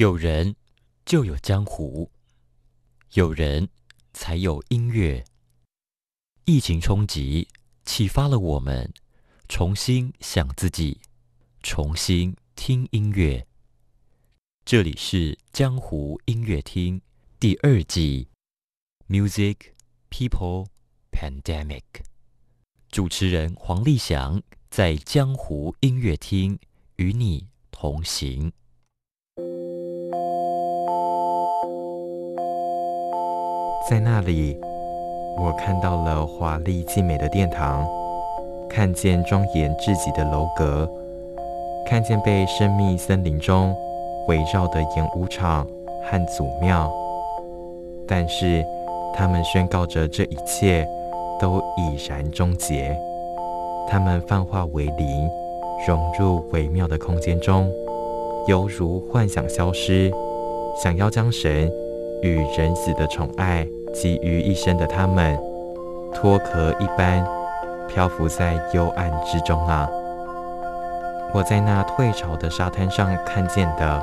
有人就有江湖，有人才有音乐。疫情冲击启发了我们，重新想自己，重新听音乐。这里是江湖音乐厅第二季，Music People Pandemic。主持人黄立翔在江湖音乐厅与你同行。在那里，我看到了华丽静美的殿堂，看见庄严至极的楼阁，看见被生命森林中围绕的演武场和祖庙。但是，他们宣告着这一切都已然终结。他们泛化为零，融入微妙的空间中，犹如幻想消失。想要将神与人死的宠爱。集于一身的他们，脱壳一般漂浮在幽暗之中啊！我在那退潮的沙滩上看见的，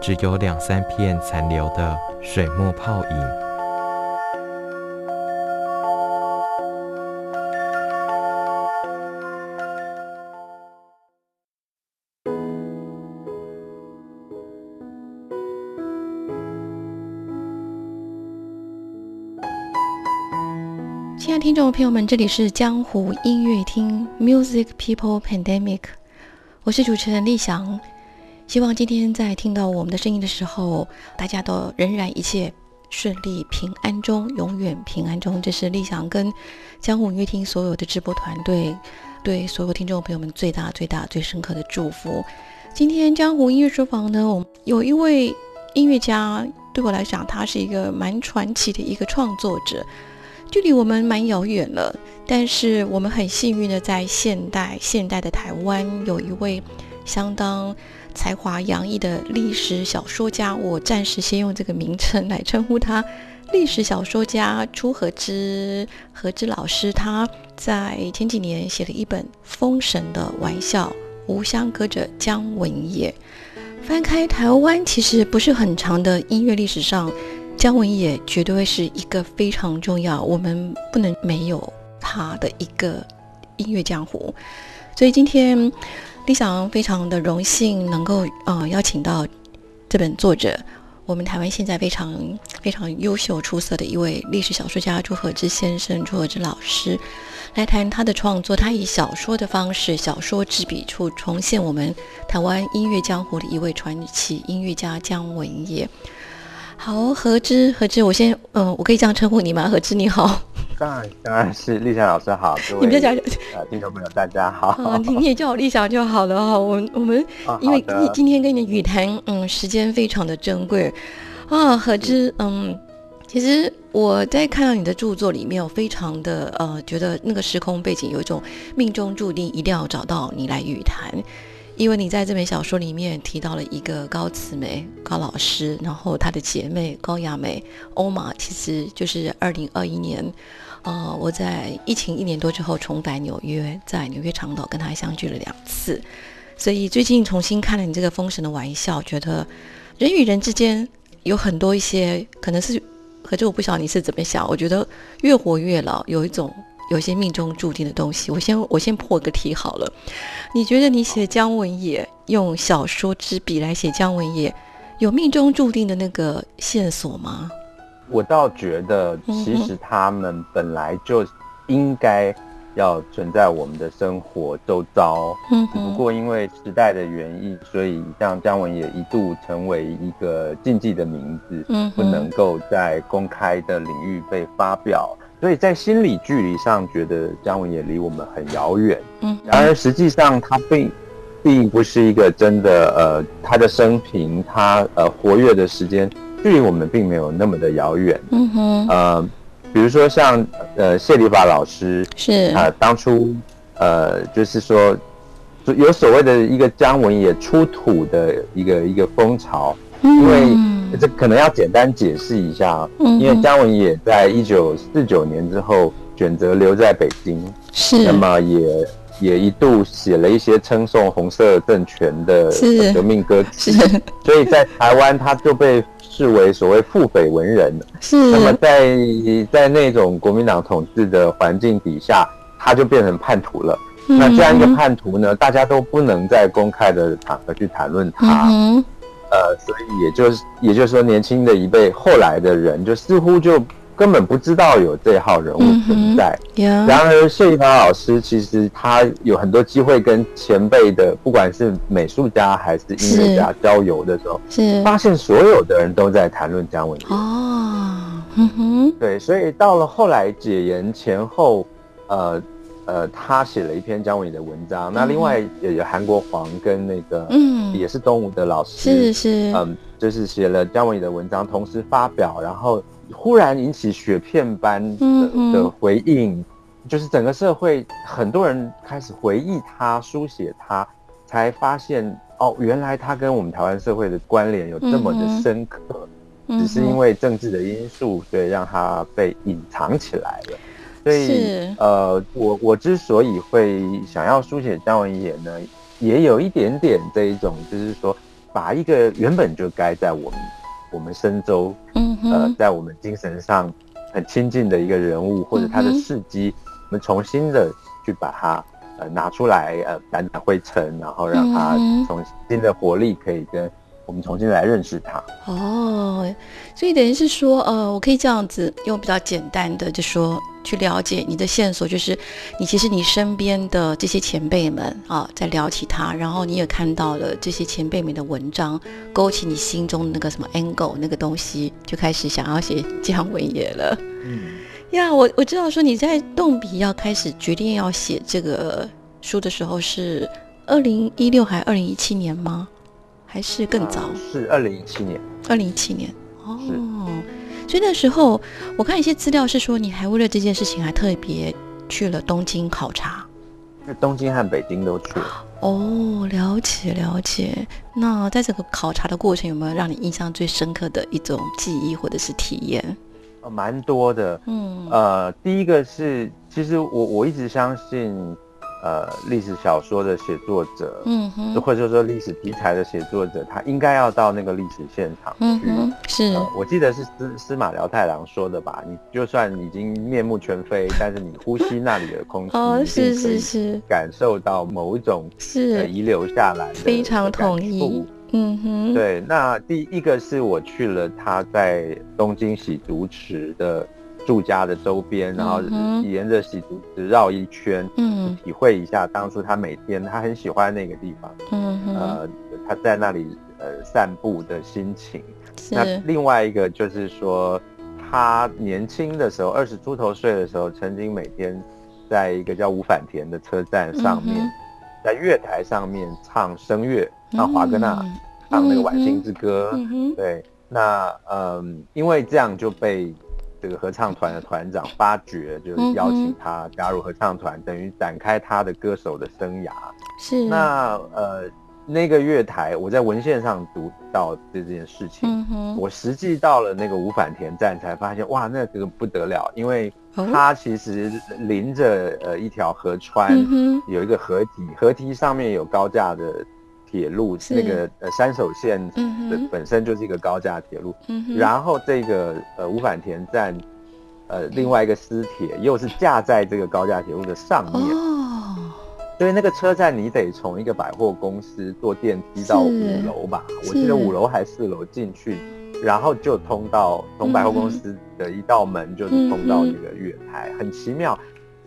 只有两三片残留的水墨泡影。听众朋友们，这里是江湖音乐厅 Music People Pandemic，我是主持人立翔。希望今天在听到我们的声音的时候，大家都仍然一切顺利、平安中，永远平安中。这是立翔跟江湖音乐厅所有的直播团队对所有听众朋友们最大、最大、最深刻的祝福。今天江湖音乐书房呢，我们有一位音乐家，对我来讲，他是一个蛮传奇的一个创作者。距离我们蛮遥远了，但是我们很幸运的在现代现代的台湾有一位相当才华洋溢的历史小说家，我暂时先用这个名称来称呼他。历史小说家朱和之，和之老师，他在前几年写了一本《封神的玩笑》，无相隔着姜文也。翻开台湾其实不是很长的音乐历史上。姜文也绝对会是一个非常重要，我们不能没有他的一个音乐江湖。所以今天李想非常的荣幸能够呃邀请到这本作者，我们台湾现在非常非常优秀出色的一位历史小说家朱和之先生、朱和之老师来谈他的创作。他以小说的方式，小说之笔处重现我们台湾音乐江湖的一位传奇音乐家姜文也。好，何之何之，我先，嗯，我可以这样称呼你吗？何之你好，当然当然是丽霞老师好，各位呃听众朋友大家好，你也叫我丽霞就好了哈。我我们因为你今天跟你语谈，嗯，时间非常的珍贵啊。何之，嗯，其实我在看到你的著作里面，我非常的呃，觉得那个时空背景有一种命中注定，一定要找到你来语谈。因为你在这本小说里面提到了一个高慈梅高老师，然后她的姐妹高雅梅欧玛，其实就是二零二一年，呃，我在疫情一年多之后重返纽约，在纽约长岛跟她相聚了两次，所以最近重新看了你这个《封神的玩笑》，觉得人与人之间有很多一些可能是，可是我不晓得你是怎么想，我觉得越活越老，有一种。有些命中注定的东西，我先我先破个题好了。你觉得你写姜文也用小说之笔来写姜文也，有命中注定的那个线索吗？我倒觉得，其实他们本来就应该要存在我们的生活周遭，嗯，只不过因为时代的原因，所以像姜文也一度成为一个禁忌的名字，嗯，不能够在公开的领域被发表。所以在心理距离上，觉得姜文也离我们很遥远。嗯，然而实际上他并并不是一个真的呃，他的生平，他呃活跃的时间，距离我们并没有那么的遥远。嗯哼，呃，比如说像呃谢立法老师是啊，当初呃就是说有所谓的一个姜文也出土的一个一个风潮，因为。这可能要简单解释一下，因为姜文也在一九四九年之后选择留在北京，是。那么也也一度写了一些称颂红色政权的革命歌曲，所以在台湾他就被视为所谓腹诽文人。是，那么在在那种国民党统治的环境底下，他就变成叛徒了。那这样一个叛徒呢，大家都不能在公开的场合去谈论他。呃，所以也就是也就是说，年轻的一辈后来的人，就似乎就。根本不知道有这号人物存在。然而，谢一凡老师其实他有很多机会跟前辈的，不管是美术家还是音乐家交流的时候，是发现所有的人都在谈论姜文哦，嗯哼，对，所以到了后来解严前后，呃呃，他写了一篇姜文的文章。那另外也有韩国黄跟那个，嗯，也是东吴的老师，是是，嗯，就是写了姜文的文章，同时发表，然后。忽然引起雪片般的的回应，就是整个社会很多人开始回忆他、书写他，才发现哦，原来他跟我们台湾社会的关联有这么的深刻，只是因为政治的因素，所以让他被隐藏起来了。所以，呃，我我之所以会想要书写姜文也呢，也有一点点这一种，就是说，把一个原本就该在我们。我们深州，嗯，呃，在我们精神上很亲近的一个人物，或者他的事迹，我们重新的去把它呃拿出来，呃，掸掸灰尘，然后让它重新的活力，可以跟我们重新来认识他。哦，所以等于是说，呃，我可以这样子用比较简单的就说。去了解你的线索，就是你其实你身边的这些前辈们啊，在聊起他，然后你也看到了这些前辈们的文章，勾起你心中那个什么 angle 那个东西，就开始想要写姜文也了。嗯，呀，我我知道说你在动笔要开始决定要写这个书的时候是二零一六还二零一七年吗？还是更早？是二零一七年。二零一七年哦。所以那时候，我看一些资料是说，你还为了这件事情还特别去了东京考察。那东京和北京都去了。哦，了解了解。那在这个考察的过程，有没有让你印象最深刻的一种记忆或者是体验？呃，蛮多的。嗯。呃，第一个是，其实我我一直相信。呃，历史小说的写作者，嗯哼，或者说历史题材的写作者，他应该要到那个历史现场去。是，我记得是司司马辽太郎说的吧？你就算已经面目全非，但是你呼吸那里的空气，哦，是是是，感受到某一种是遗留下来的，非常统一。嗯哼，对。那第一个是我去了他在东京洗足池的。住家的周边，然后沿着洗足池绕一圈，嗯，体会一下当初他每天他很喜欢那个地方，嗯呃，他在那里呃散步的心情。那另外一个就是说，他年轻的时候，二十出头岁的时候，曾经每天在一个叫五反田的车站上面，在月台上面唱声乐，唱华格纳，唱那个晚星之歌。对，那嗯，因为这样就被。这个合唱团的团长发掘，就是邀请他加入合唱团，等于展开他的歌手的生涯。是那呃，那个月台，我在文献上读到这件事情。嗯，我实际到了那个五反田站，才发现哇，那个不得了，因为它其实临着呃一条河川，有一个河堤，河堤上面有高架的。铁路那个呃山手线的本身就是一个高架铁路，然后这个呃五反田站，呃另外一个私铁又是架在这个高架铁路的上面，所以那个车站你得从一个百货公司坐电梯到五楼吧，我记得五楼还是四楼进去，然后就通到从百货公司的一道门就是通到这个月台，很奇妙，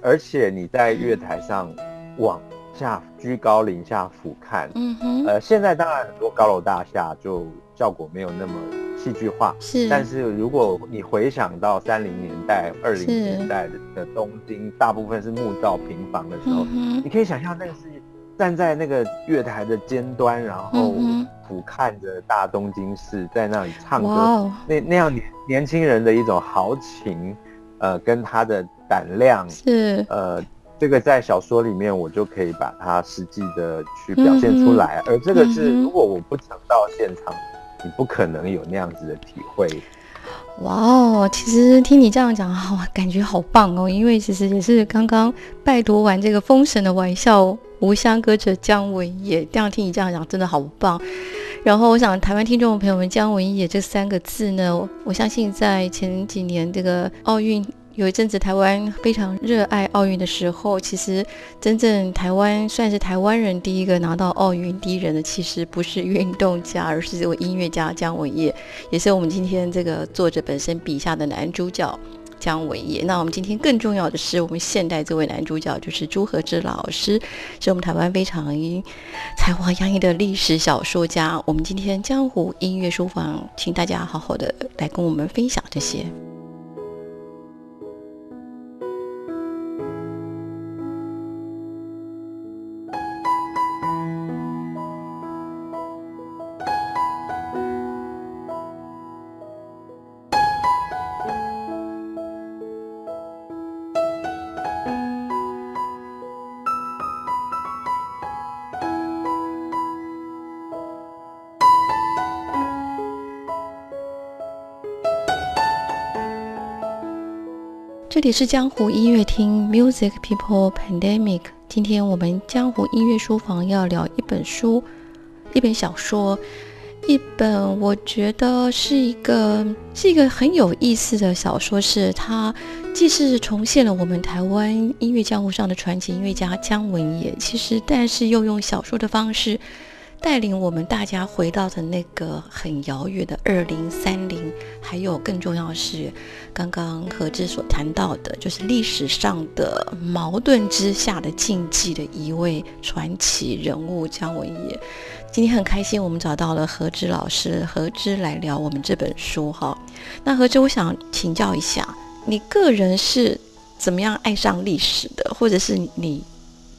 而且你在月台上往。下居高临下俯瞰，嗯哼，呃，现在当然很多高楼大厦就效果没有那么戏剧化，是。但是如果你回想到三零年代、二零年代的的东京，大部分是木造平房的时候，你可以想象那个是站在那个月台的尖端，然后俯瞰着大东京市，在那里唱歌，那那样年年轻人的一种豪情，呃，跟他的胆量是，呃。这个在小说里面，我就可以把它实际的去表现出来，而这个是如果我不曾到现场，你不可能有那样子的体会。哇哦，其实听你这样讲，好感觉好棒哦。因为其实也是刚刚拜读完这个封神的玩笑，无相歌者姜文也这样听你这样讲，真的好棒。然后我想，台湾听众朋友们，姜文也这三个字呢，我相信在前几年这个奥运。有一阵子台湾非常热爱奥运的时候，其实真正台湾算是台湾人第一个拿到奥运第一人的，其实不是运动家，而是这位音乐家姜文业，也是我们今天这个作者本身笔下的男主角姜文业。那我们今天更重要的是，我们现代这位男主角就是朱和之老师，是我们台湾非常才华洋溢的历史小说家。我们今天江湖音乐书房，请大家好好的来跟我们分享这些。里是江湖音乐厅，Music People Pandemic。今天我们江湖音乐书房要聊一本书，一本小说，一本我觉得是一个是一个很有意思的小说。是它既是重现了我们台湾音乐江湖上的传奇音乐家姜文也，其实但是又用小说的方式。带领我们大家回到的那个很遥远的二零三零，还有更重要是，刚刚何志所谈到的，就是历史上的矛盾之下的禁忌的一位传奇人物姜文也。今天很开心，我们找到了何志老师，何志来聊我们这本书哈。那何志，我想请教一下，你个人是怎么样爱上历史的，或者是你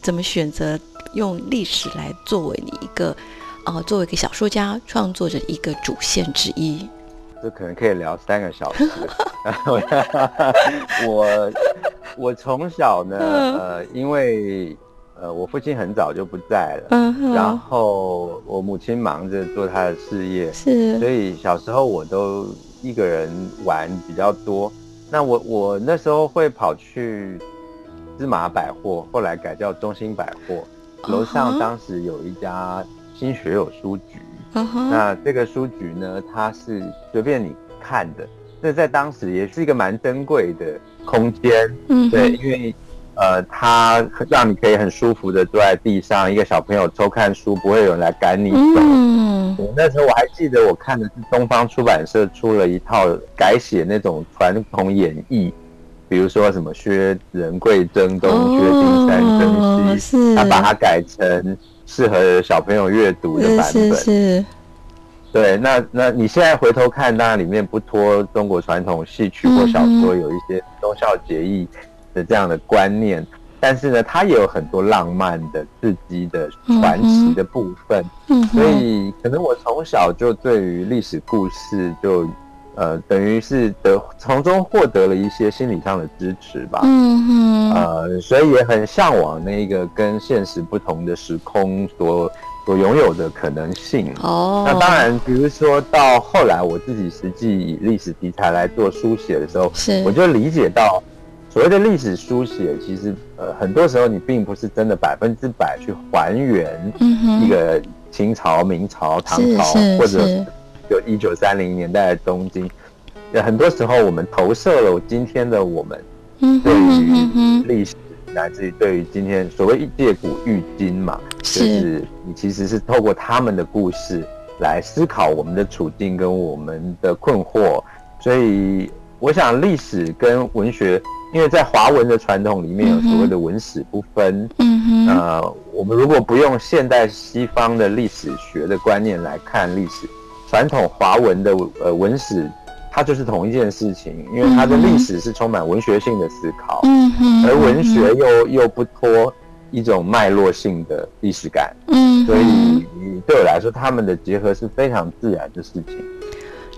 怎么选择？用历史来作为你一个，呃，作为一个小说家创作者一个主线之一，这可能可以聊三个小时。我我从小呢，呃，因为呃，我父亲很早就不在了，嗯，然后我母亲忙着做她的事业，是，所以小时候我都一个人玩比较多。那我我那时候会跑去芝麻百货，后来改叫中心百货。楼上当时有一家新学友书局，那这个书局呢，它是随便你看的，那在当时也是一个蛮珍贵的空间，嗯，对，因为呃，它让你可以很舒服的坐在地上，一个小朋友偷看书，不会有人来赶你走。嗯，那时候我还记得，我看的是东方出版社出了一套改写那种传统演义。比如说什么薛仁贵征东、薛丁山征西，他把它改成适合小朋友阅读的版本。是，对。那那你现在回头看，当然里面不脱中国传统戏曲或小说有一些忠孝节义的这样的观念，但是呢，它也有很多浪漫的、刺激的、传奇的部分。嗯，所以可能我从小就对于历史故事就。呃，等于是得从中获得了一些心理上的支持吧。嗯哼。呃，所以也很向往那个跟现实不同的时空所所拥有的可能性。哦。那当然，比如说到后来，我自己实际以历史题材来做书写的时候，是我就理解到，所谓的历史书写，其实呃很多时候你并不是真的百分之百去还原一个清朝、明朝、唐朝或者。就一九三零年代的东京，很多时候我们投射了今天的我们，对于历史，乃至于对于今天所谓借古喻今嘛，就是你其实是透过他们的故事来思考我们的处境跟我们的困惑。所以，我想历史跟文学，因为在华文的传统里面有所谓的文史不分。嗯哼，呃，我们如果不用现代西方的历史学的观念来看历史。传统华文的呃文史，它就是同一件事情，因为它的历史是充满文学性的思考，嗯哼，而文学又又不脱一种脉络性的历史感，嗯，所以对我来说，他们的结合是非常自然的事情。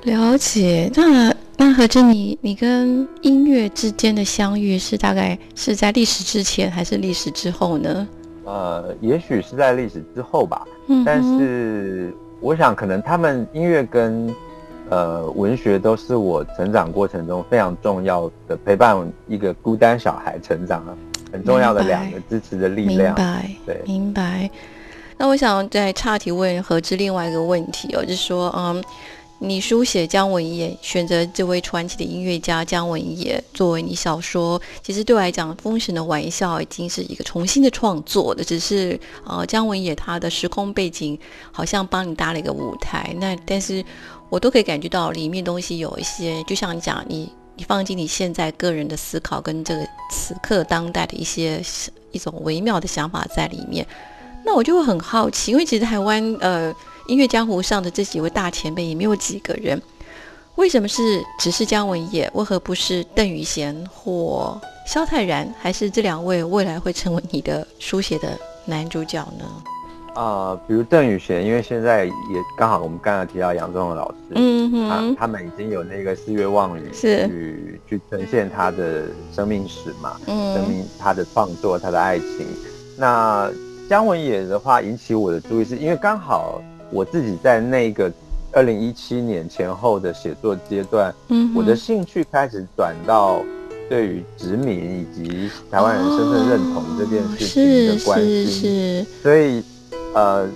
了解，那那何真，你你跟音乐之间的相遇是大概是在历史之前还是历史之后呢？呃，也许是在历史之后吧，嗯，但是。我想，可能他们音乐跟呃，文学都是我成长过程中非常重要的陪伴一个孤单小孩成长啊，很重要的两个支持的力量。明白，对，明白。那我想再岔题问何之另外一个问题哦，就是说，嗯。你书写姜文也选择这位传奇的音乐家姜文也作为你小说，其实对我来讲，《封神的玩笑》已经是一个重新的创作的，只是呃，姜文也他的时空背景好像帮你搭了一个舞台。那但是我都可以感觉到里面东西有一些，就像你讲，你你放进你现在个人的思考跟这个此刻当代的一些一种微妙的想法在里面。那我就会很好奇，因为其实台湾呃。音乐江湖上的这几位大前辈也没有几个人，为什么是只是姜文也？为何不是邓宇贤或萧泰然？还是这两位未来会成为你的书写的男主角呢？啊，比如邓宇贤，因为现在也刚好我们刚刚提到杨宗纬老师，嗯哼，他们已经有那个四月望雨去去呈现他的生命史嘛，嗯，生命他的创作，他的爱情。那姜文也的话引起我的注意，是因为刚好。我自己在那个二零一七年前后的写作阶段，嗯，我的兴趣开始转到对于殖民以及台湾人身份认同这件事情的关系，是，所以，呃，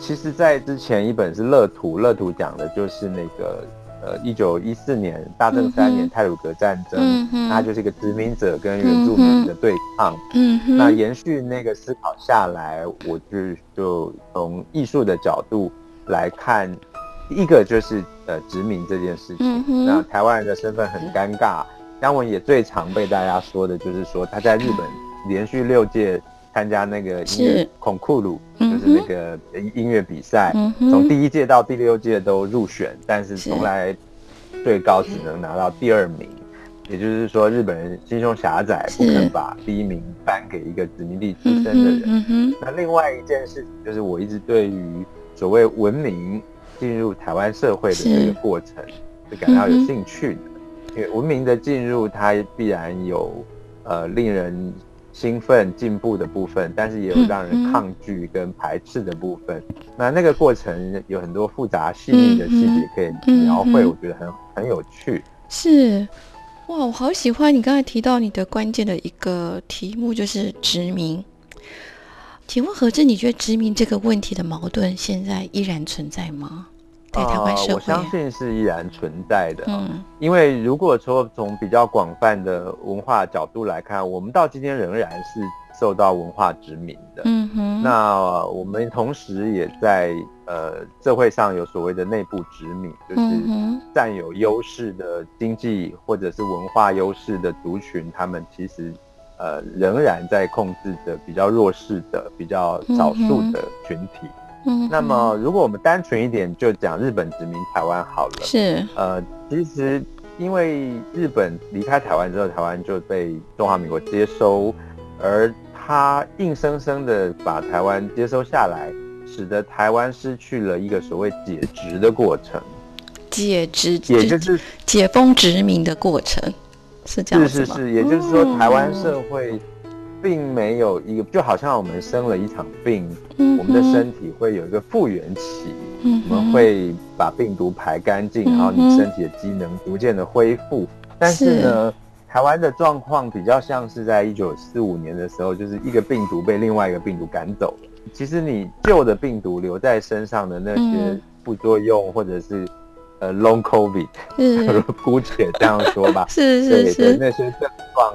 其实，在之前一本是《乐土》，《乐土》讲的就是那个，呃，一九一四年大正三年泰鲁格战争，它就是一个殖民者跟原住民的对抗，嗯，那延续那个思考下来，我就就从艺术的角度。来看，一个就是呃殖民这件事情，那台湾人的身份很尴尬。姜文也最常被大家说的就是说他在日本连续六届参加那个音乐孔库鲁，就是那个音乐比赛，从第一届到第六届都入选，但是从来最高只能拿到第二名。也就是说，日本人心胸狭窄，不肯把第一名颁给一个殖民地出身的人。那另外一件事情就是，我一直对于。所谓文明进入台湾社会的这个过程，是感到有兴趣的。因为文明的进入，它必然有呃令人兴奋进步的部分，但是也有让人抗拒跟排斥的部分。那那个过程有很多复杂细腻的细节可以描绘，我觉得很很有趣。是哇，我好喜欢你刚才提到你的关键的一个题目，就是殖民。请问何志，你觉得殖民这个问题的矛盾现在依然存在吗？在台湾社会，我相信是依然存在的。嗯，因为如果说从比较广泛的文化角度来看，我们到今天仍然是受到文化殖民的。嗯哼，那我们同时也在呃社会上有所谓的内部殖民，就是占有优势的经济或者是文化优势的族群，他们其实。呃，仍然在控制着比较弱势的、比较少数的群体。嗯，那么如果我们单纯一点，就讲日本殖民台湾好了。是。呃，其实因为日本离开台湾之后，台湾就被中华民国接收，而他硬生生的把台湾接收下来，使得台湾失去了一个所谓解职的过程。解职，也就是解封殖民的过程。是这样是是是，也就是说，台湾社会并没有一个，就好像我们生了一场病，我们的身体会有一个复原期，我们会把病毒排干净，然后你身体的机能逐渐的恢复。但是呢，台湾的状况比较像是在一九四五年的时候，就是一个病毒被另外一个病毒赶走了。其实你旧的病毒留在身上的那些副作用，或者是。呃，long covid，姑且这样说吧，是是是，那些症状，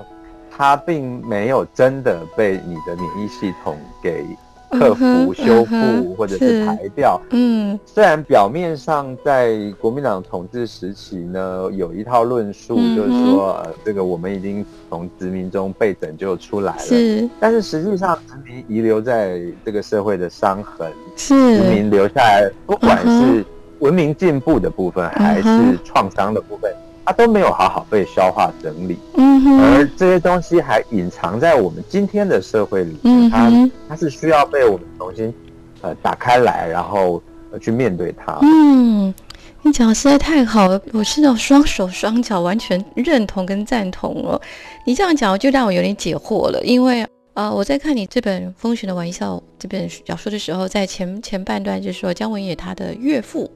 它并没有真的被你的免疫系统给克服、修复或者是排掉。嗯，虽然表面上在国民党统治时期呢，有一套论述，就是说，呃，这个我们已经从殖民中被拯救出来了，是，但是实际上殖民遗留在这个社会的伤痕，是殖民留下来，不管是。文明进步的部分还是创伤的部分，它都没有好好被消化整理，嗯而这些东西还隐藏在我们今天的社会里，嗯它它是需要被我们重新呃打开来，然后去面对它。嗯，你讲的实在太好了，我是种双手双脚完全认同跟赞同了。你这样讲，就让我有点解惑了，因为呃，我在看你这本《风雪的玩笑》这本小说的时候，在前前半段就是说姜文也他的岳父。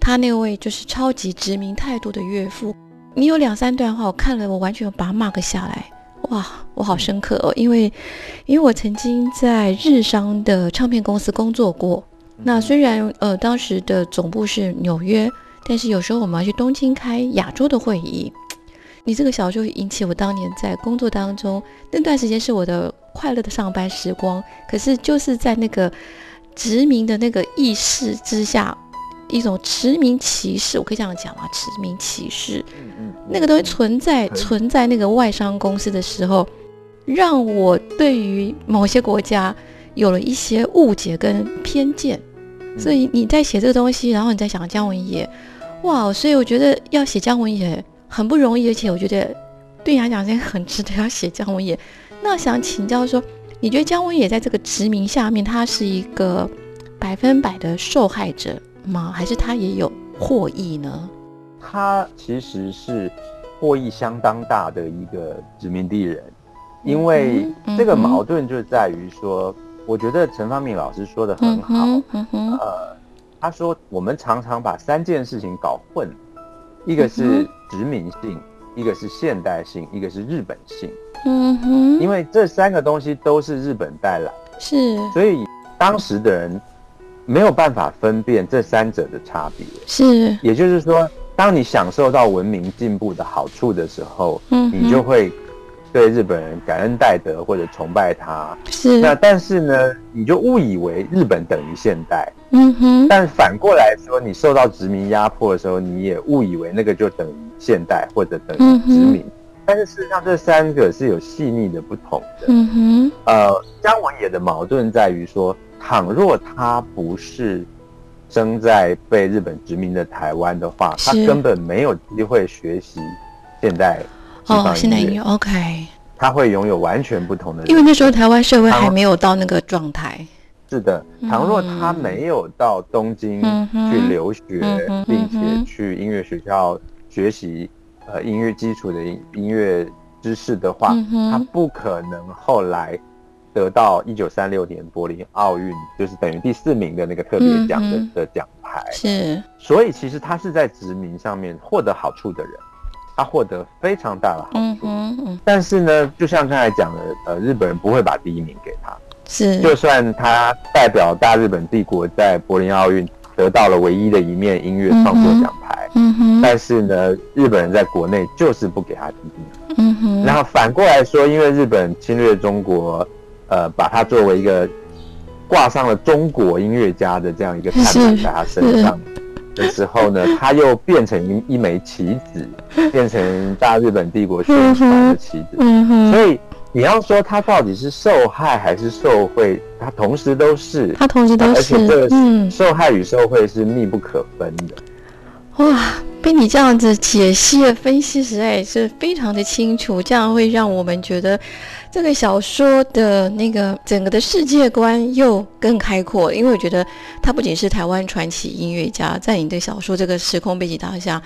他那位就是超级殖民态度的岳父。你有两三段话，我看了，我完全把它 mark 下来。哇，我好深刻哦，因为因为我曾经在日商的唱片公司工作过。那虽然呃当时的总部是纽约，但是有时候我们要去东京开亚洲的会议。你这个小说引起我当年在工作当中那段时间是我的快乐的上班时光，可是就是在那个殖民的那个意识之下，一种殖民歧视，我可以这样讲吗？殖民歧视，那个东西存在存在那个外商公司的时候，让我对于某些国家有了一些误解跟偏见。所以你在写这个东西，然后你在想姜文也，哇，所以我觉得要写姜文也。很不容易，而且我觉得对你来讲，真的很值得要写姜文也。那想请教说，你觉得姜文也在这个殖民下面，他是一个百分百的受害者吗？还是他也有获益呢？他其实是获益相当大的一个殖民地人，因为这个矛盾就在于说，我觉得陈方敏老师说的很好，呃，他说我们常常把三件事情搞混。一个是殖民性，一个是现代性，一个是日本性。嗯哼，因为这三个东西都是日本带来，是，所以当时的人没有办法分辨这三者的差别。是，也就是说，当你享受到文明进步的好处的时候，嗯，你就会。对日本人感恩戴德或者崇拜他，是那但是呢，你就误以为日本等于现代，嗯哼。但反过来说，你受到殖民压迫的时候，你也误以为那个就等于现代或者等于殖民。但是事实上，这三个是有细腻的不同的。嗯哼。呃，姜文也的矛盾在于说，倘若他不是生在被日本殖民的台湾的话，他根本没有机会学习现代。哦，现在音乐 OK，他会拥有完全不同的，因为那时候台湾社会还没有到那个状态。是的，倘若他没有到东京去留学，并且去音乐学校学习呃音乐基础的音乐知识的话，他不可能后来得到一九三六年柏林奥运就是等于第四名的那个特别奖的的奖牌。是，所以其实他是在殖民上面获得好处的人。他获得非常大的好处，但是呢，就像刚才讲的，呃，日本人不会把第一名给他，是，就算他代表大日本帝国在柏林奥运得到了唯一的一面音乐创作奖牌，嗯哼，但是呢，日本人在国内就是不给他第一名，嗯哼，然后反过来说，因为日本侵略中国，呃，把他作为一个挂上了中国音乐家的这样一个看板在他身上。的时候呢，他又变成一一枚棋子，变成大日本帝国宣传的棋子。所以你要说他到底是受害还是受贿，他同时都是，他同时都是，而且这个受害与受贿是密不可分的。哇，被你这样子解析分析，实在是非常的清楚，这样会让我们觉得这个小说的那个整个的世界观又更开阔。因为我觉得他不仅是台湾传奇音乐家，在你的小说这个时空背景当下，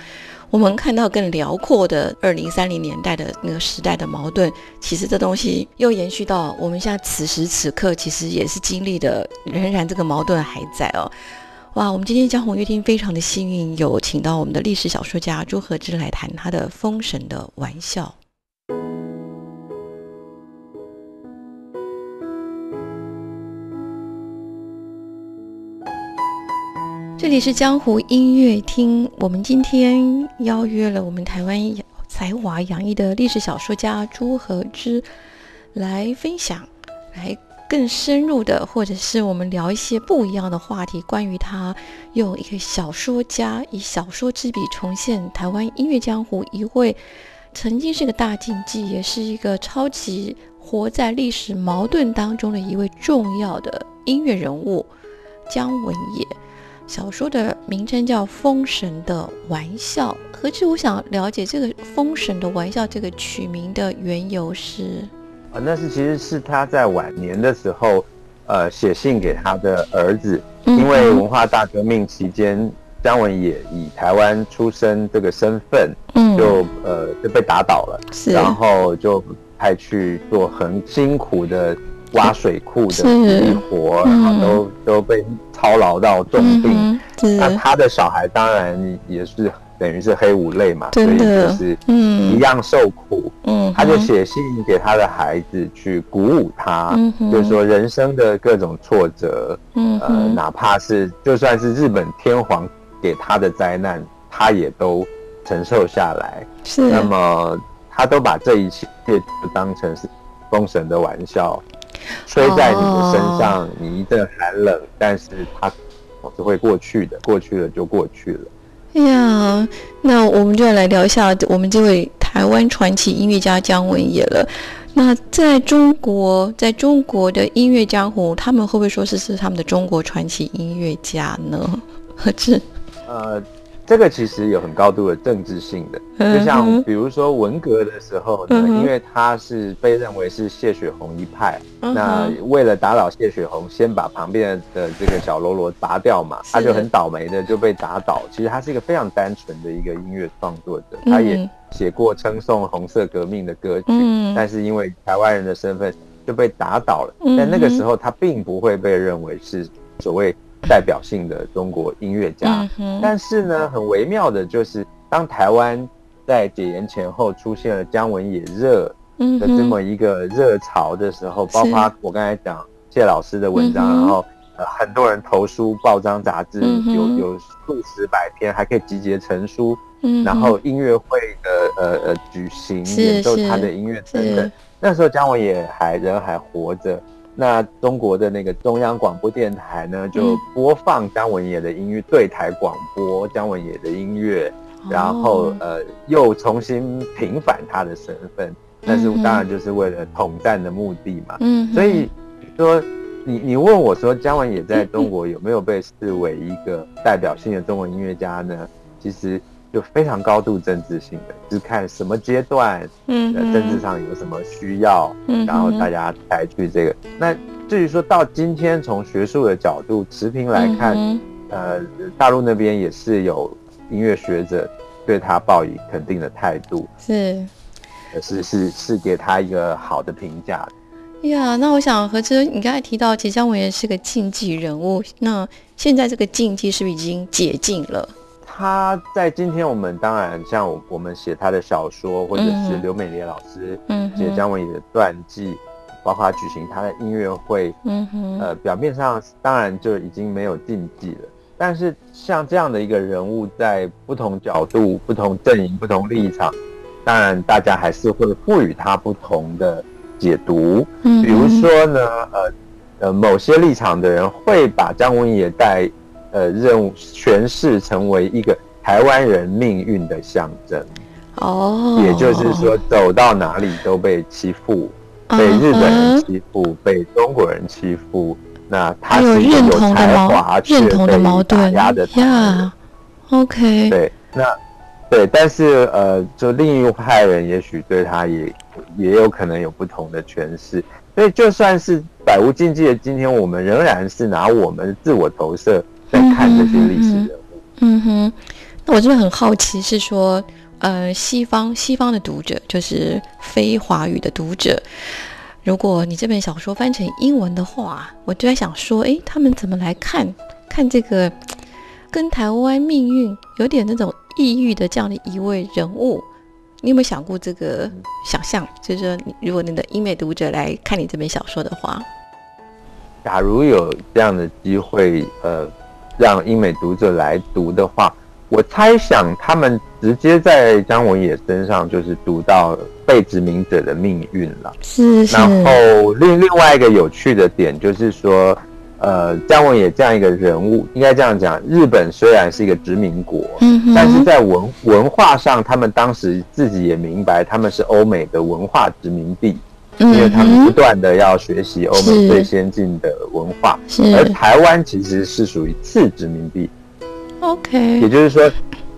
我们看到更辽阔的 二零三零年代的那个时代的矛盾。其实这东西又延续到我们现在此时此刻，其实也是经历的，仍然这个矛盾还在哦。哇，我们今天江红乐厅非常的幸运，有请到我们的历史小说家朱和之来谈他的《封神的玩笑》。这里是江湖音乐厅，我们今天邀约了我们台湾才华洋溢的历史小说家朱和之来分享，来。更深入的，或者是我们聊一些不一样的话题，关于他用一个小说家以小说之笔重现台湾音乐江湖一位曾经是个大禁忌，也是一个超级活在历史矛盾当中的一位重要的音乐人物姜文也。小说的名称叫《封神的玩笑》，何止我想了解这个《封神的玩笑》这个取名的缘由是。啊，那是其实是他在晚年的时候，呃，写信给他的儿子，因为文化大革命期间，姜文也以台湾出生这个身份，嗯，就呃就被打倒了，是，然后就派去做很辛苦的挖水库的力活，然后都都被操劳到重病。那他的小孩当然也是等于是黑五类嘛，所以就是嗯一样受苦。嗯，他就写信给他的孩子去鼓舞他，就是说人生的各种挫折，呃，哪怕是就算是日本天皇给他的灾难，他也都承受下来。是，那么他都把这一切就当成是封神的玩笑。吹在你的身上，你一阵寒冷，但是它总是会过去的，过去了就过去了。哎呀，那我们就要来聊一下我们这位台湾传奇音乐家姜文也了。那在中国，在中国的音乐江湖，他们会不会说是是他们的中国传奇音乐家呢？何志？呃。这个其实有很高度的政治性的，就像比如说文革的时候呢，因为他是被认为是谢雪红一派，那为了打倒谢雪红，先把旁边的这个小喽啰拔掉嘛，他就很倒霉的就被打倒。其实他是一个非常单纯的一个音乐创作者，他也写过称颂红色革命的歌曲，但是因为台湾人的身份就被打倒了。但那个时候他并不会被认为是所谓。代表性的中国音乐家，但是呢，很微妙的就是，当台湾在解严前后出现了姜文也热的这么一个热潮的时候，包括我刚才讲谢老师的文章，然后呃很多人投书报章杂志，有有数十百篇，还可以集结成书，然后音乐会的呃呃举行演奏他的音乐等等，那时候姜文也还人还活着。那中国的那个中央广播电台呢，就播放姜文也的音乐，对台广播姜文也的音乐，然后呃又重新平反他的身份，但是当然就是为了统战的目的嘛。嗯，所以说你你问我说姜文也在中国有没有被视为一个代表性的中文音乐家呢？其实。就非常高度政治性的，是看什么阶段，嗯，政治上有什么需要，嗯，然后大家采取这个。那至于说到今天，从学术的角度持平来看，呃，大陆那边也是有音乐学者对他抱以肯定的态度，是，是是是给他一个好的评价。呀，那我想何之，你刚才提到，其实姜文也是个禁忌人物，那现在这个禁忌是不是已经解禁了？他在今天，我们当然像我们写他的小说，或者是刘美莲老师写姜文野的传记，包括举行他的音乐会，嗯哼，呃，表面上当然就已经没有禁忌了。但是像这样的一个人物，在不同角度、不同阵营、不同立场，当然大家还是会赋予他不同的解读。嗯，比如说呢，呃呃，某些立场的人会把姜文野带。呃，任务诠释成为一个台湾人命运的象征，哦，也就是说，走到哪里都被欺负，被日本人欺负，被中国人欺负，那他是一个有才华却被打压的呀。OK，对，那对，但是呃，就另一派人也许对他也也有可能有不同的诠释，所以就算是百无禁忌的今天，我们仍然是拿我们自我投射。在看这些历史人物，嗯哼，那我真的很好奇，是说，呃，西方西方的读者，就是非华语的读者，如果你这本小说翻成英文的话，我就在想说，哎，他们怎么来看看这个跟台湾命运有点那种异域的这样的一位人物？你有没有想过这个想象？就是说，如果你的英美读者来看你这本小说的话，假如有这样的机会，呃。让英美读者来读的话，我猜想他们直接在姜文野身上就是读到被殖民者的命运了。是是。然后另另外一个有趣的点就是说，呃，姜文野这样一个人物，应该这样讲，日本虽然是一个殖民国，嗯，但是在文文化上，他们当时自己也明白，他们是欧美的文化殖民地。因为他们不断的要学习欧美最先进的文化，而台湾其实是属于次殖民地。OK，也就是说，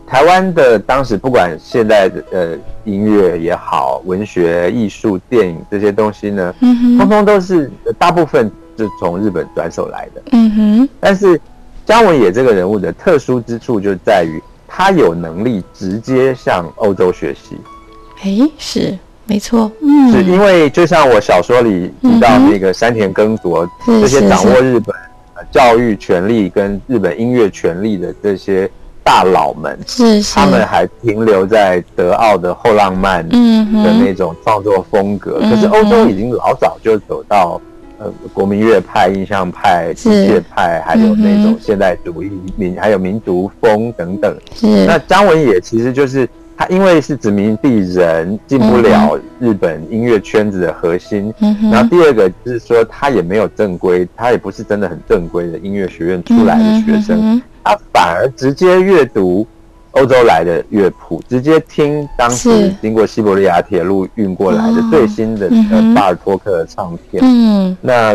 台湾的当时不管现在的呃音乐也好，文学、艺术、电影这些东西呢，通通都是大部分是从日本转手来的。嗯哼，但是姜文也这个人物的特殊之处就在于他有能力直接向欧洲学习。哎，是。没错，嗯，是因为就像我小说里提到那个山田耕卓这些掌握日本教育权利跟日本音乐权利的这些大佬们，是他们还停留在德奥的后浪漫的那种创作风格，可是欧洲已经老早就走到。呃，国民乐派、印象派、机械派，还有那种现代主义民，还有民族风等等。那张文也其实就是他，因为是殖民地人，进不了日本音乐圈子的核心。然后第二个就是说，他也没有正规，他也不是真的很正规的音乐学院出来的学生，他反而直接阅读。欧洲来的乐谱，直接听当时经过西伯利亚铁路运过来的最新的呃巴尔托克的唱片，嗯，那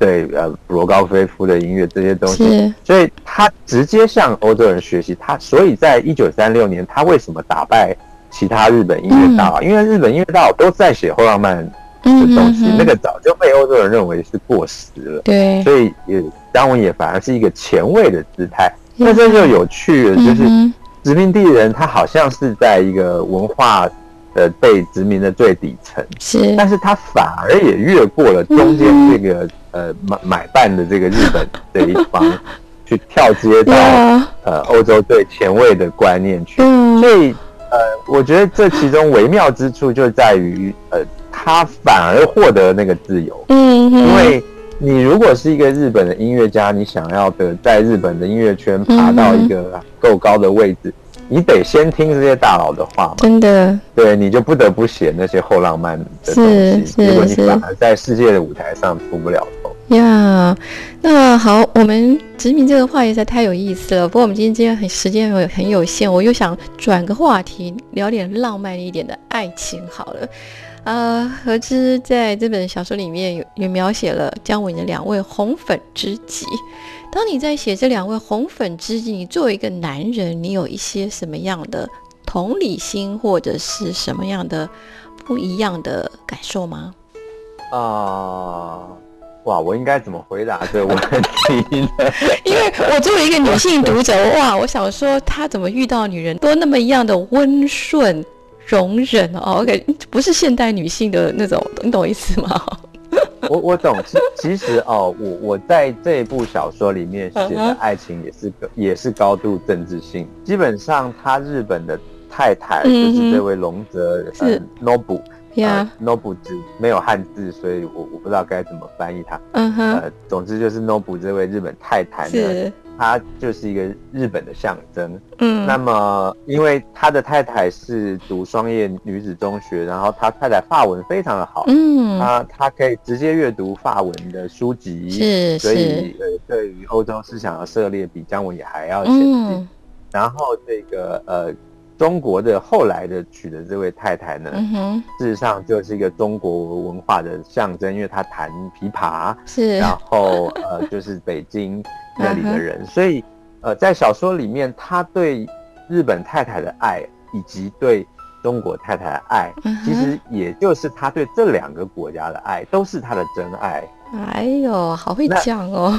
对呃普罗高菲夫的音乐这些东西，所以他直接向欧洲人学习。他所以在一九三六年，他为什么打败其他日本音乐大佬？因为日本音乐大佬都在写后浪漫的东西，那个早就被欧洲人认为是过时了。对，所以也张文也反而是一个前卫的姿态。那这就有趣了，就是。殖民地人，他好像是在一个文化的被殖民的最底层，是，但是他反而也越过了中间这个呃买买办的这个日本 这一方，去跳接到 呃欧洲最前卫的观念去，所以呃，我觉得这其中微妙之处就在于呃，他反而获得那个自由，嗯，因为。你如果是一个日本的音乐家，你想要的在日本的音乐圈爬到一个够高的位置，你得先听这些大佬的话嘛。真的，对，你就不得不写那些后浪漫的东西，结果你反而在世界的舞台上出不了头。呀，那好，我们殖民这个话题实在太有意思了。不过我们今天今天很时间很很有限，我又想转个话题，聊点浪漫一点的爱情好了。呃，何之在这本小说里面有有描写了姜文的两位红粉知己。当你在写这两位红粉知己，你作为一个男人，你有一些什么样的同理心，或者是什么样的不一样的感受吗？啊，哇，我应该怎么回答这个问题呢？因为我作为一个女性读者，哇，我想说他怎么遇到女人都那么一样的温顺。容忍哦，OK，不是现代女性的那种，你懂意思吗？我我懂，其其实哦，我我在这部小说里面写的爱情也是也是高度政治性，基本上他日本的太太就是这位龙泽是。Nobu，呀，Nobu 字没有汉字，所以我我不知道该怎么翻译它。嗯哼，呃，总之就是 Nobu 这位日本太太呢。他就是一个日本的象征，嗯，那么因为他的太太是读双叶女子中学，然后他太太法文非常的好，嗯，他他可以直接阅读法文的书籍，是，所以呃，对于欧洲思想的涉猎比姜文也还要先进。然后这个呃，中国的后来的娶的这位太太呢，事实上就是一个中国文化的象征，因为她弹琵琶，是，然后呃，就是北京。那里的人，所以，呃，在小说里面，他对日本太太的爱，以及对中国太太的爱，其实也就是他对这两个国家的爱，都是他的真爱。哎呦，好会讲哦！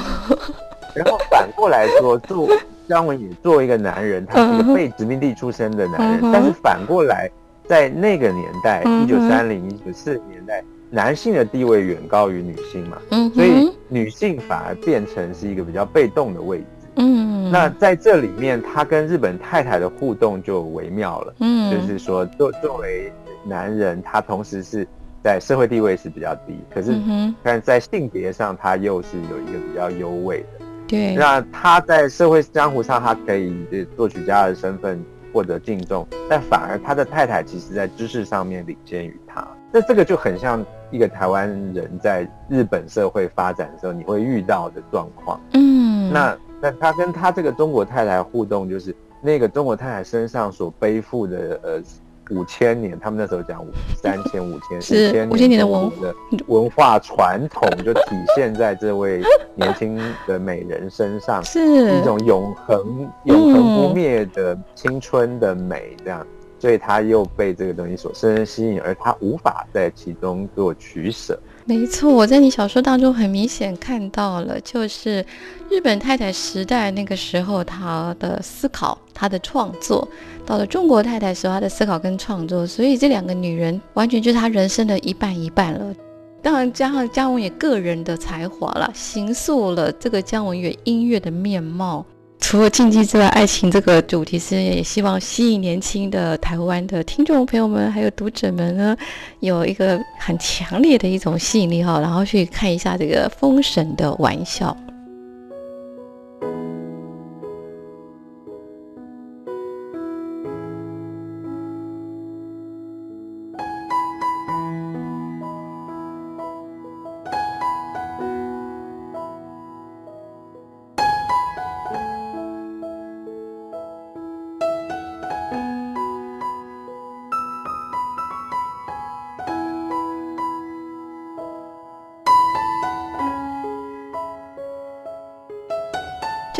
然后反过来说，做姜文也作为一个男人，他是一个被殖民地出生的男人，但是反过来，在那个年代，一九三零、一九四零年代。男性的地位远高于女性嘛，嗯，所以女性反而变成是一个比较被动的位置，嗯，那在这里面，他跟日本太太的互动就微妙了，嗯，就是说作作为男人，他同时是在社会地位是比较低，可是但在性别上，他又是有一个比较优位的，对，那他在社会江湖上，他可以作曲家的身份获得敬重，但反而他的太太其实在知识上面领先于他，那这个就很像。一个台湾人在日本社会发展的时候，你会遇到的状况。嗯，那那他跟他这个中国太太互动，就是那个中国太太身上所背负的呃五千年，他们那时候讲三千五千五千年的文的文化传统，就体现在这位年轻的美人身上，是一种永恒永恒不灭的青春的美，这样。所以他又被这个东西所深深吸引，而他无法在其中做取舍。没错，我在你小说当中很明显看到了，就是日本太太时代那个时候她的思考、她的创作，到了中国太太时候她的思考跟创作，所以这两个女人完全就是她人生的一半一半了。当然，加上姜文也个人的才华了，形塑了这个姜文乐音乐的面貌。除了禁忌之外，爱情这个主题是也希望吸引年轻的台湾的听众朋友们，还有读者们呢，有一个很强烈的一种吸引力哈，然后去看一下这个《封神的玩笑》。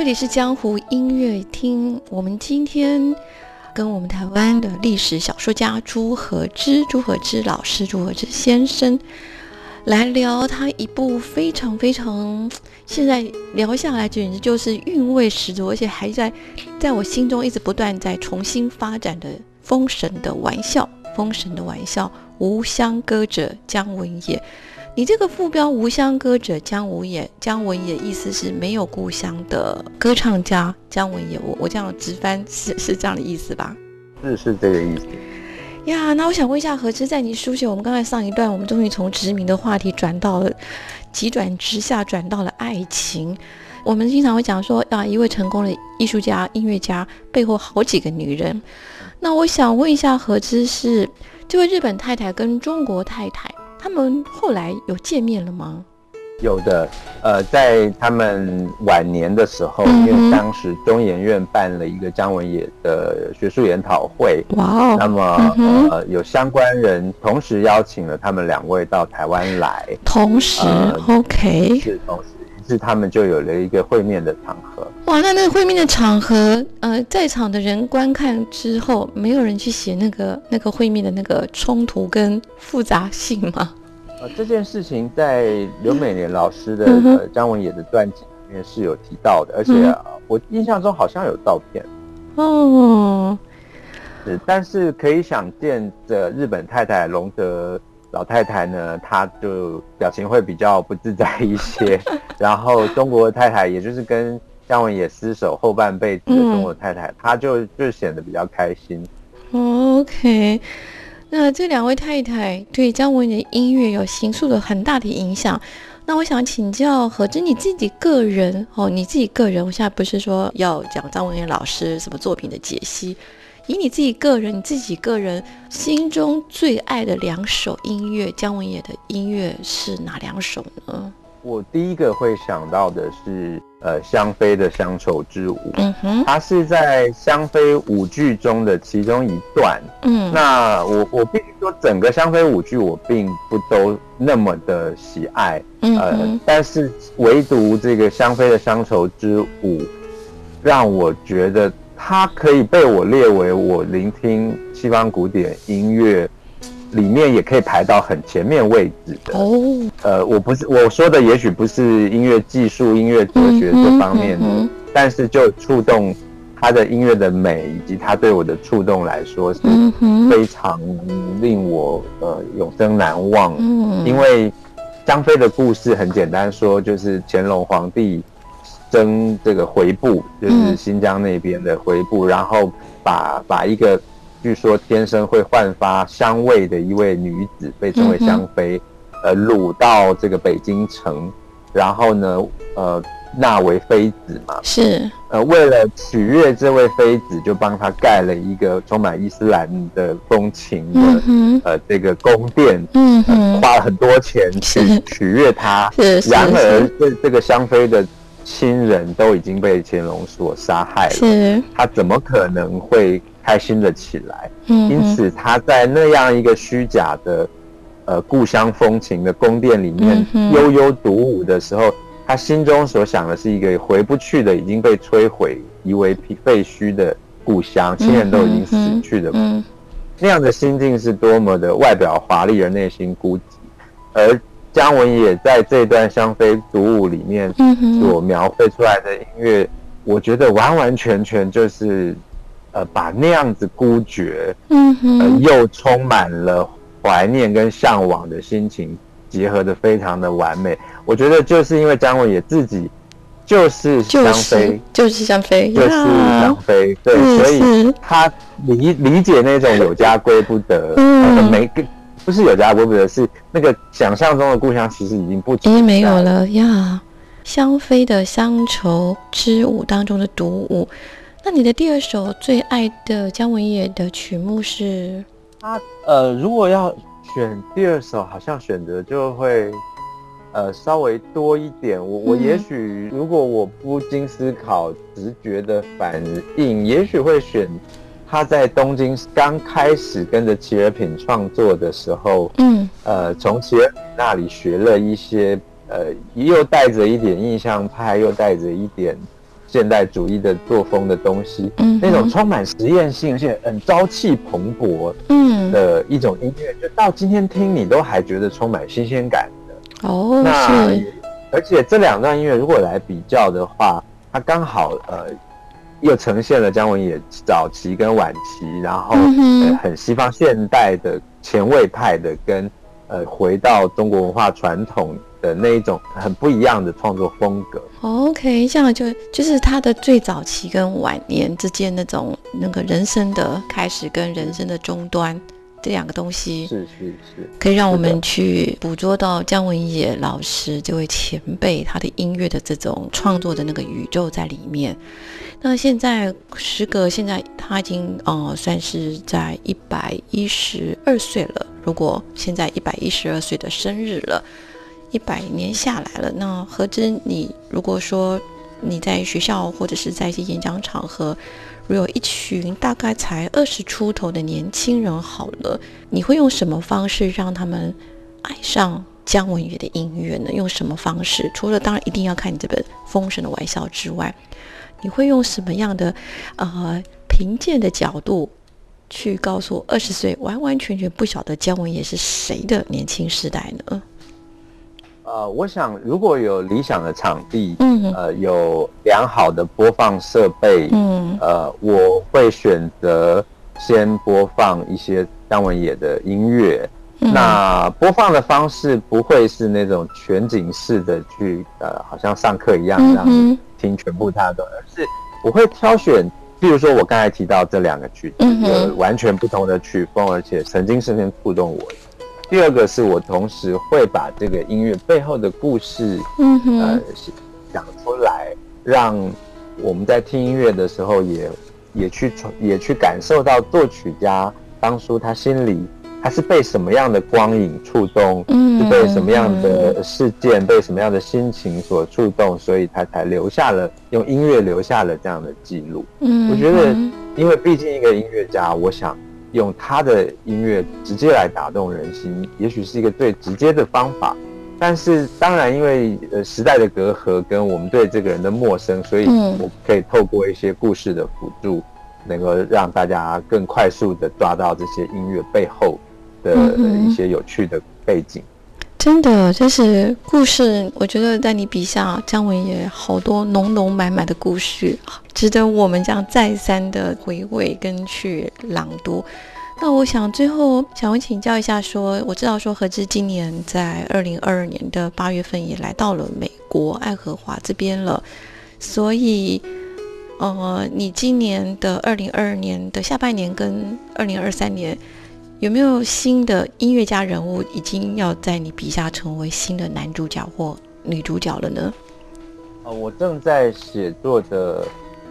这里是江湖音乐厅。我们今天跟我们台湾的历史小说家朱和之、朱和之老师、朱和之先生来聊他一部非常非常现在聊下来简直就是韵味十足，而且还在在我心中一直不断在重新发展的《封神的玩笑》。《封神的玩笑》，无相歌者姜文也。你这个副标“无乡歌者姜文也”，姜文也意思是没有故乡的歌唱家姜文也。我我这样直翻是是这样的意思吧？是是这个意思。呀，那我想问一下何之，在你书写我们刚才上一段，我们终于从殖民的话题转到了急转直下，转到了爱情。我们经常会讲说啊，一位成功的艺术家、音乐家背后好几个女人。那我想问一下何之，是这位日本太太跟中国太太。他们后来有见面了吗？有的，呃，在他们晚年的时候，因为当时中研院办了一个张文也的学术研讨会，哇哦，那么呃，有相关人同时邀请了他们两位到台湾来，同时，OK，是同时，于是他们就有了一个会面的场合。哇，那那个会面的场合，呃，在场的人观看之后，没有人去写那个那个会面的那个冲突跟复杂性吗？呃，这件事情在刘美莲老师的呃张文野的传记里面是有提到的，而且我印象中好像有照片。哦，是，但是可以想见，的日本太太龙德老太太呢，她就表情会比较不自在一些，然后中国太太，也就是跟姜文也厮守后半辈子的中国太太，她就就显得比较开心。OK。那这两位太太对张文的音乐有形塑了很大的影响。那我想请教何之你自己个人哦，你自己个人，我现在不是说要讲张文老师什么作品的解析，以你自己个人，你自己个人心中最爱的两首音乐，姜文也的音乐是哪两首呢？我第一个会想到的是，呃，香妃的乡愁之舞。嗯哼，它是在香妃舞剧中的其中一段。嗯，那我我必须说，整个香妃舞剧我并不都那么的喜爱。嗯，呃，但是唯独这个香妃的乡愁之舞，让我觉得它可以被我列为我聆听西方古典音乐。里面也可以排到很前面位置的哦。呃，我不是我说的，也许不是音乐技术、音乐哲学这方面的，但是就触动他的音乐的美，以及他对我的触动来说，是非常令我呃永生难忘。嗯，因为张飞的故事很简单，说就是乾隆皇帝征这个回部，就是新疆那边的回部，然后把把一个。据说天生会焕发香味的一位女子，被称为香妃，呃，掳到这个北京城，然后呢，呃，纳为妃子嘛。是。呃，为了取悦这位妃子，就帮她盖了一个充满伊斯兰的风情的嗯呃这个宫殿，嗯花了很多钱去取悦她。是是。然而，这这个香妃的亲人都已经被乾隆所杀害了。他怎么可能会？开心的起来，因此他在那样一个虚假的，呃故乡风情的宫殿里面悠悠独舞的时候，他心中所想的是一个回不去的、已经被摧毁、夷为废墟的故乡，亲人都已经死去的，那样的心境是多么的外表华丽而内心孤寂。而姜文也在这段《香妃独舞》里面所描绘出来的音乐，我觉得完完全全就是呃把那样子孤绝，嗯哼，又充满了怀念跟向往的心情结合的非常的完美。我觉得就是因为姜文也自己。就是香妃，就是香妃，就是香妃，对，所以他理理解那种有家归不得，嗯，没个不是有家归不得，是那个想象中的故乡其实已经不已经没有了呀。香妃的乡愁之舞当中的独舞，那你的第二首最爱的姜文也的曲目是？他呃，如果要选第二首，好像选择就会。呃，稍微多一点。我我也许如果我不经思考，直觉的反应，也许会选他在东京刚开始跟着齐尔品创作的时候，嗯，呃，从齐尔品那里学了一些，呃，又带着一点印象派，又带着一点现代主义的作风的东西，嗯，那种充满实验性而且很朝气蓬勃，嗯，的一种音乐，就到今天听你都还觉得充满新鲜感。哦，那而且这两段音乐如果来比较的话，它刚好呃又呈现了姜文也早期跟晚期，然后很西方现代的前卫派的跟呃回到中国文化传统的那一种很不一样的创作风格。OK，这样就就是他的最早期跟晚年之间那种那个人生的开始跟人生的终端。这两个东西是是是，可以让我们去捕捉到姜文野老师这位前辈他的音乐的这种创作的那个宇宙在里面。那现在时隔现在他已经呃算是在一百一十二岁了。如果现在一百一十二岁的生日了，一百年下来了，那何止你如果说你在学校或者是在一些演讲场合。如有一群大概才二十出头的年轻人，好了，你会用什么方式让他们爱上姜文宇的音乐呢？用什么方式？除了当然一定要看你这本《封神的玩笑》之外，你会用什么样的呃评鉴的角度去告诉二十岁完完全全不晓得姜文也是谁的年轻时代呢？呃，我想如果有理想的场地，嗯，呃，有良好的播放设备，嗯，呃，我会选择先播放一些姜文野的音乐。那播放的方式不会是那种全景式的去，呃，好像上课一样让你听全部他的，而是我会挑选，比如说我刚才提到这两个曲子，有完全不同的曲风，而且曾经深深触动我。第二个是我同时会把这个音乐背后的故事，嗯哼，呃，讲出来，让我们在听音乐的时候也也去也去感受到作曲家当初他心里他是被什么样的光影触动，嗯，是被什么样的事件被什么样的心情所触动，所以他才留下了用音乐留下了这样的记录。嗯，我觉得，因为毕竟一个音乐家，我想。用他的音乐直接来打动人心，也许是一个最直接的方法。但是，当然，因为呃时代的隔阂跟我们对这个人的陌生，所以我可以透过一些故事的辅助，能够让大家更快速的抓到这些音乐背后的一些有趣的背景。真的，就是故事。我觉得在你笔下，姜文也好多浓浓满满的故事，值得我们这样再三的回味跟去朗读。那我想最后想问请教一下，说我知道说何之今年在二零二二年的八月份也来到了美国爱荷华这边了，所以呃，你今年的二零二二年的下半年跟二零二三年。有没有新的音乐家人物已经要在你笔下成为新的男主角或女主角了呢？呃，我正在写作的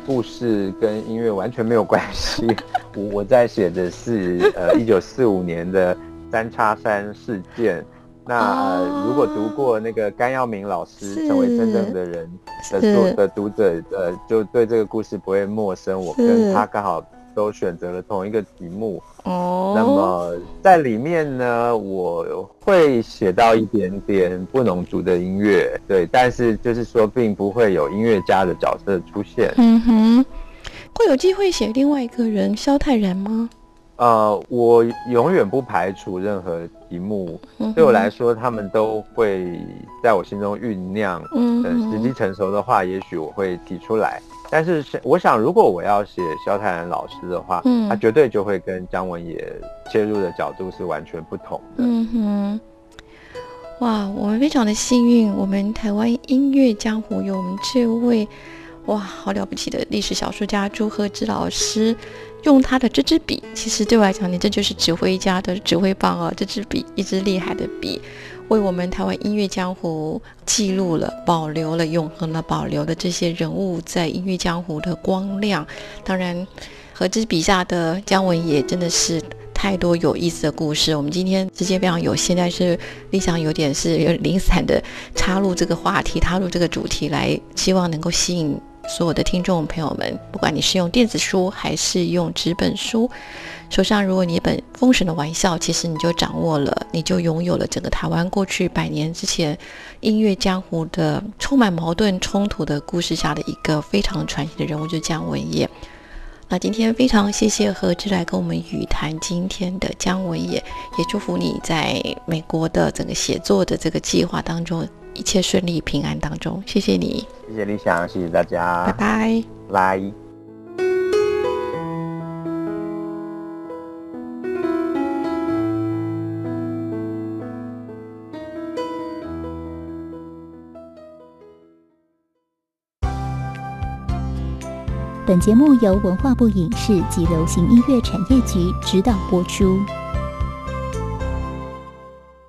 故事跟音乐完全没有关系。我我在写的是呃一九四五年的三叉山事件。那呃如果读过那个甘耀明老师成为真正的人的作的读者，呃，就对这个故事不会陌生。我跟他刚好。都选择了同一个题目哦。那么在里面呢，我会写到一点点不农族的音乐，对，但是就是说，并不会有音乐家的角色出现。嗯哼，会有机会写另外一个人萧泰然吗？呃，我永远不排除任何题目，对我来说，他们都会在我心中酝酿。嗯，等时机成熟的话，也许我会提出来。但是，我想，如果我要写萧泰然老师的话，嗯，他绝对就会跟姜文也切入的角度是完全不同的。嗯哼，哇，我们非常的幸运，我们台湾音乐江湖有我们这位。哇，好了不起的历史小说家朱贺之老师，用他的这支笔，其实对我来讲，你这就是指挥家的指挥棒哦。这支笔，一支厉害的笔，为我们台湾音乐江湖记录了、保留了、永恒了、保留的这些人物在音乐江湖的光亮。当然，和之笔下的姜文也真的是太多有意思的故事。我们今天时间非常有限，但是立想有点是零散的插入这个话题，插入这个主题来，希望能够吸引。所有的听众朋友们，不管你是用电子书还是用纸本书，手上如果你一本《封神的玩笑》，其实你就掌握了，你就拥有了整个台湾过去百年之前音乐江湖的充满矛盾冲突的故事下的一个非常传奇的人物，就是姜文也。那今天非常谢谢何志来跟我们语谈今天的姜文也，也祝福你在美国的整个写作的这个计划当中。一切顺利平安当中，谢谢你，谢谢理想，谢谢大家，拜拜，来。本节目由文化部影视及流行音乐产业局指导播出。